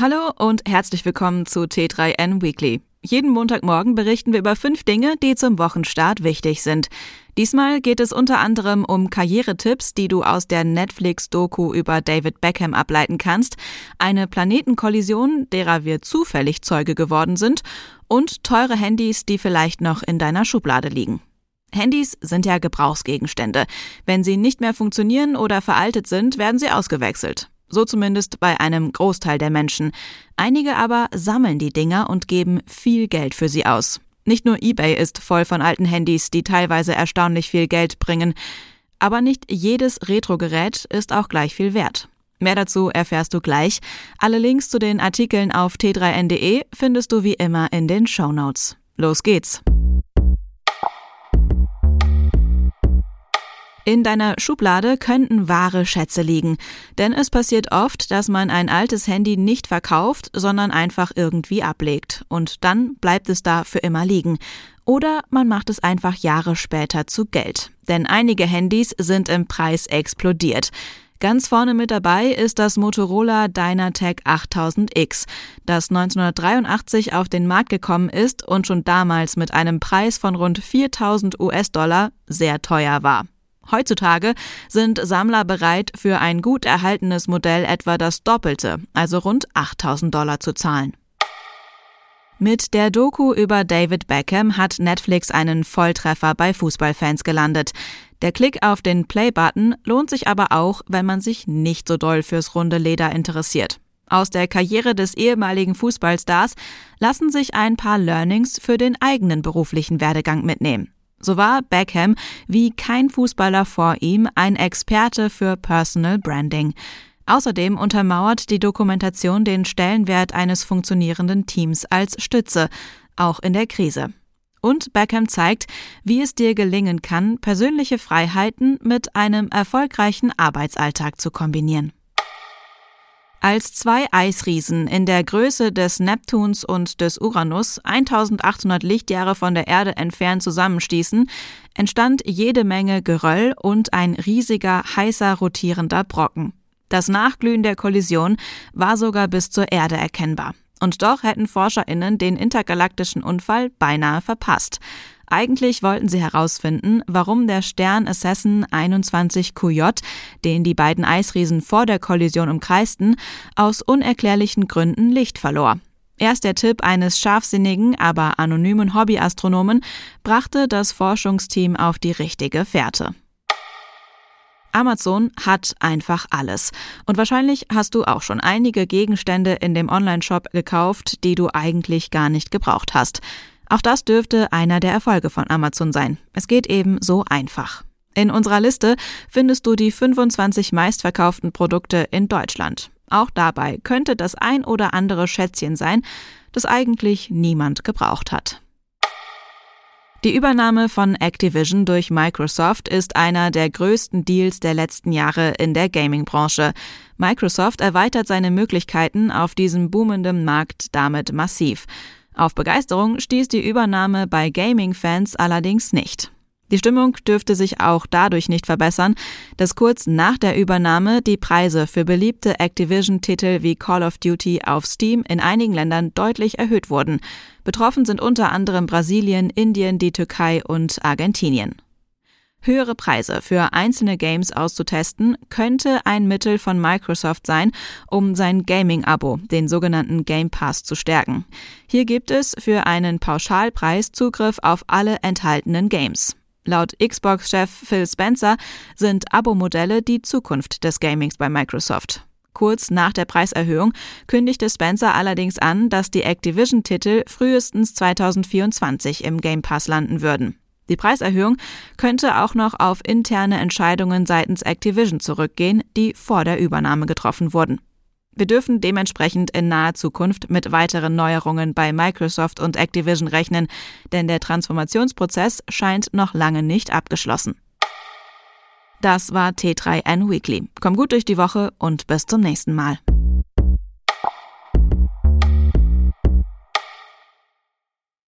Hallo und herzlich willkommen zu T3N Weekly. Jeden Montagmorgen berichten wir über fünf Dinge, die zum Wochenstart wichtig sind. Diesmal geht es unter anderem um Karrieretipps, die du aus der Netflix-Doku über David Beckham ableiten kannst, eine Planetenkollision, derer wir zufällig Zeuge geworden sind, und teure Handys, die vielleicht noch in deiner Schublade liegen. Handys sind ja Gebrauchsgegenstände. Wenn sie nicht mehr funktionieren oder veraltet sind, werden sie ausgewechselt. So zumindest bei einem Großteil der Menschen. Einige aber sammeln die Dinger und geben viel Geld für sie aus. Nicht nur eBay ist voll von alten Handys, die teilweise erstaunlich viel Geld bringen. Aber nicht jedes Retro-Gerät ist auch gleich viel wert. Mehr dazu erfährst du gleich. Alle Links zu den Artikeln auf t3n.de findest du wie immer in den Show Notes. Los geht's! In deiner Schublade könnten wahre Schätze liegen, denn es passiert oft, dass man ein altes Handy nicht verkauft, sondern einfach irgendwie ablegt und dann bleibt es da für immer liegen. Oder man macht es einfach Jahre später zu Geld, denn einige Handys sind im Preis explodiert. Ganz vorne mit dabei ist das Motorola Dynatec 8000X, das 1983 auf den Markt gekommen ist und schon damals mit einem Preis von rund 4000 US-Dollar sehr teuer war. Heutzutage sind Sammler bereit, für ein gut erhaltenes Modell etwa das Doppelte, also rund 8000 Dollar zu zahlen. Mit der Doku über David Beckham hat Netflix einen Volltreffer bei Fußballfans gelandet. Der Klick auf den Play-Button lohnt sich aber auch, wenn man sich nicht so doll fürs runde Leder interessiert. Aus der Karriere des ehemaligen Fußballstars lassen sich ein paar Learnings für den eigenen beruflichen Werdegang mitnehmen. So war Beckham wie kein Fußballer vor ihm ein Experte für Personal Branding. Außerdem untermauert die Dokumentation den Stellenwert eines funktionierenden Teams als Stütze, auch in der Krise. Und Beckham zeigt, wie es dir gelingen kann, persönliche Freiheiten mit einem erfolgreichen Arbeitsalltag zu kombinieren. Als zwei Eisriesen in der Größe des Neptuns und des Uranus 1800 Lichtjahre von der Erde entfernt zusammenstießen, entstand jede Menge Geröll und ein riesiger, heißer, rotierender Brocken. Das Nachglühen der Kollision war sogar bis zur Erde erkennbar. Und doch hätten ForscherInnen den intergalaktischen Unfall beinahe verpasst. Eigentlich wollten sie herausfinden, warum der Stern Assassin 21 QJ, den die beiden Eisriesen vor der Kollision umkreisten, aus unerklärlichen Gründen Licht verlor. Erst der Tipp eines scharfsinnigen, aber anonymen Hobbyastronomen brachte das Forschungsteam auf die richtige Fährte. Amazon hat einfach alles. Und wahrscheinlich hast du auch schon einige Gegenstände in dem Onlineshop gekauft, die du eigentlich gar nicht gebraucht hast. Auch das dürfte einer der Erfolge von Amazon sein. Es geht eben so einfach. In unserer Liste findest du die 25 meistverkauften Produkte in Deutschland. Auch dabei könnte das ein oder andere Schätzchen sein, das eigentlich niemand gebraucht hat. Die Übernahme von Activision durch Microsoft ist einer der größten Deals der letzten Jahre in der Gaming-Branche. Microsoft erweitert seine Möglichkeiten auf diesem boomenden Markt damit massiv. Auf Begeisterung stieß die Übernahme bei Gaming-Fans allerdings nicht. Die Stimmung dürfte sich auch dadurch nicht verbessern, dass kurz nach der Übernahme die Preise für beliebte Activision-Titel wie Call of Duty auf Steam in einigen Ländern deutlich erhöht wurden. Betroffen sind unter anderem Brasilien, Indien, die Türkei und Argentinien. Höhere Preise für einzelne Games auszutesten, könnte ein Mittel von Microsoft sein, um sein Gaming-Abo, den sogenannten Game Pass, zu stärken. Hier gibt es für einen Pauschalpreis Zugriff auf alle enthaltenen Games. Laut Xbox-Chef Phil Spencer sind Abo-Modelle die Zukunft des Gamings bei Microsoft. Kurz nach der Preiserhöhung kündigte Spencer allerdings an, dass die Activision-Titel frühestens 2024 im Game Pass landen würden. Die Preiserhöhung könnte auch noch auf interne Entscheidungen seitens Activision zurückgehen, die vor der Übernahme getroffen wurden. Wir dürfen dementsprechend in naher Zukunft mit weiteren Neuerungen bei Microsoft und Activision rechnen, denn der Transformationsprozess scheint noch lange nicht abgeschlossen. Das war T3N Weekly. Komm gut durch die Woche und bis zum nächsten Mal.